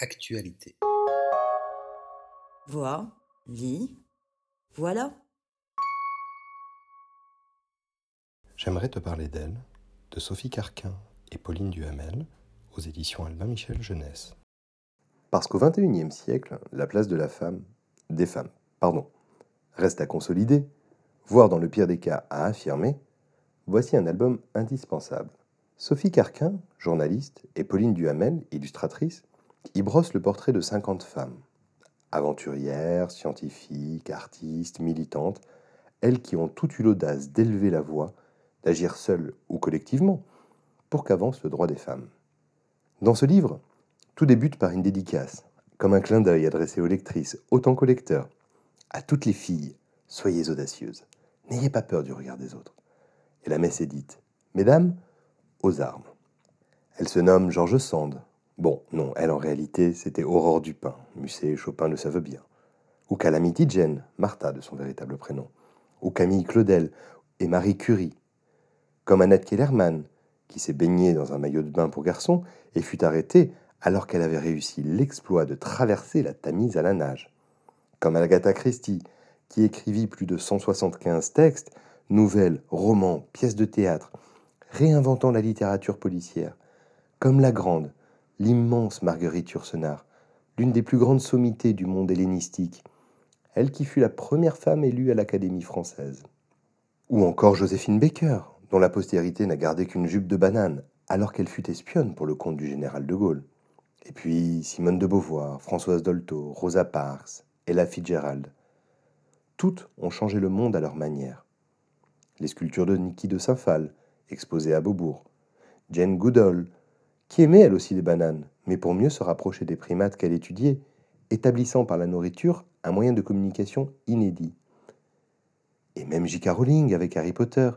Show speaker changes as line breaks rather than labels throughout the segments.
Actualité.
Vois, lis, voilà.
J'aimerais te parler d'elle, de Sophie Carquin et Pauline Duhamel, aux éditions Albin Michel Jeunesse. Parce qu'au XXIe siècle, la place de la femme, des femmes, pardon, reste à consolider, voire dans le pire des cas à affirmer, voici un album indispensable. Sophie Carquin, journaliste, et Pauline Duhamel, illustratrice, y brossent le portrait de 50 femmes. Aventurières, scientifiques, artistes, militantes, elles qui ont tout eu l'audace d'élever la voix, d'agir seules ou collectivement, pour qu'avance le droit des femmes. Dans ce livre, tout débute par une dédicace, comme un clin d'œil adressé aux lectrices autant qu'aux lecteurs. À toutes les filles, soyez audacieuses, n'ayez pas peur du regard des autres. Et la messe est dite Mesdames, aux armes. Elle se nomme George Sand. Bon, non, elle en réalité, c'était Aurore Dupin. Musset et Chopin le savent bien. Ou Calamity Jane, Martha de son véritable prénom. Ou Camille Claudel et Marie Curie. Comme Annette Kellerman, qui s'est baignée dans un maillot de bain pour garçon et fut arrêtée alors qu'elle avait réussi l'exploit de traverser la Tamise à la nage. Comme Agatha Christie, qui écrivit plus de 175 textes, nouvelles, romans, pièces de théâtre, réinventant la littérature policière. Comme la grande, l'immense Marguerite Yourcenar, l'une des plus grandes sommités du monde hellénistique, elle qui fut la première femme élue à l'Académie française. Ou encore Joséphine Baker, dont la postérité n'a gardé qu'une jupe de banane, alors qu'elle fut espionne pour le compte du général de Gaulle. Et puis Simone de Beauvoir, Françoise Dolto, Rosa Parks, Ella Fitzgerald. Toutes ont changé le monde à leur manière. Les sculptures de Niki de Saint-Phal, exposées à Beaubourg. Jane Goodall, qui aimait elle aussi les bananes, mais pour mieux se rapprocher des primates qu'elle étudiait, établissant par la nourriture un moyen de communication inédit. Et même J.K. Rowling avec Harry Potter,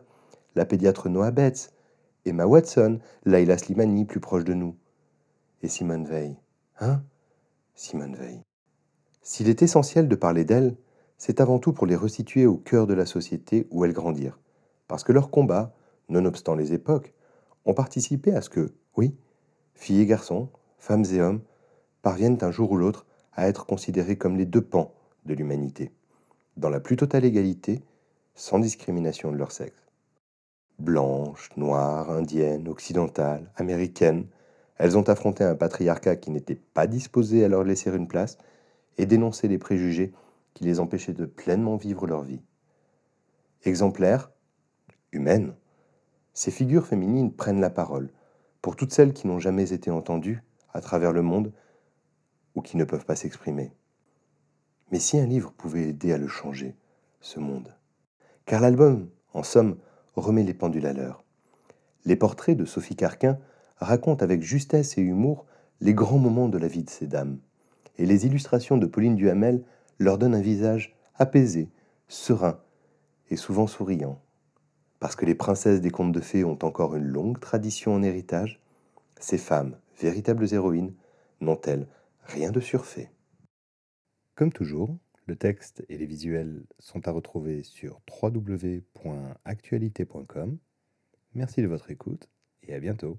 la pédiatre Noah Betts, Emma Watson, Laila Slimani plus proche de nous. Et Simone Veil. Hein? Simone Veil. S'il est essentiel de parler d'elles, c'est avant tout pour les resituer au cœur de la société où elles grandirent, parce que leurs combats, nonobstant les époques, ont participé à ce que, oui, filles et garçons, femmes et hommes, parviennent un jour ou l'autre à être considérés comme les deux pans de l'humanité, dans la plus totale égalité, sans discrimination de leur sexe. Blanches, noires, indiennes, occidentales, américaines, elles ont affronté un patriarcat qui n'était pas disposé à leur laisser une place et dénoncé les préjugés qui les empêchaient de pleinement vivre leur vie. Exemplaires, humaines, ces figures féminines prennent la parole pour toutes celles qui n'ont jamais été entendues à travers le monde ou qui ne peuvent pas s'exprimer. Mais si un livre pouvait aider à le changer, ce monde Car l'album, en somme, remet les pendules à l'heure. Les portraits de Sophie Carquin racontent avec justesse et humour les grands moments de la vie de ces dames, et les illustrations de Pauline Duhamel leur donnent un visage apaisé, serein et souvent souriant. Parce que les princesses des contes de fées ont encore une longue tradition en héritage, ces femmes, véritables héroïnes, n'ont-elles rien de surfait Comme toujours, le texte et les visuels sont à retrouver sur www.actualité.com. Merci de votre écoute et à bientôt.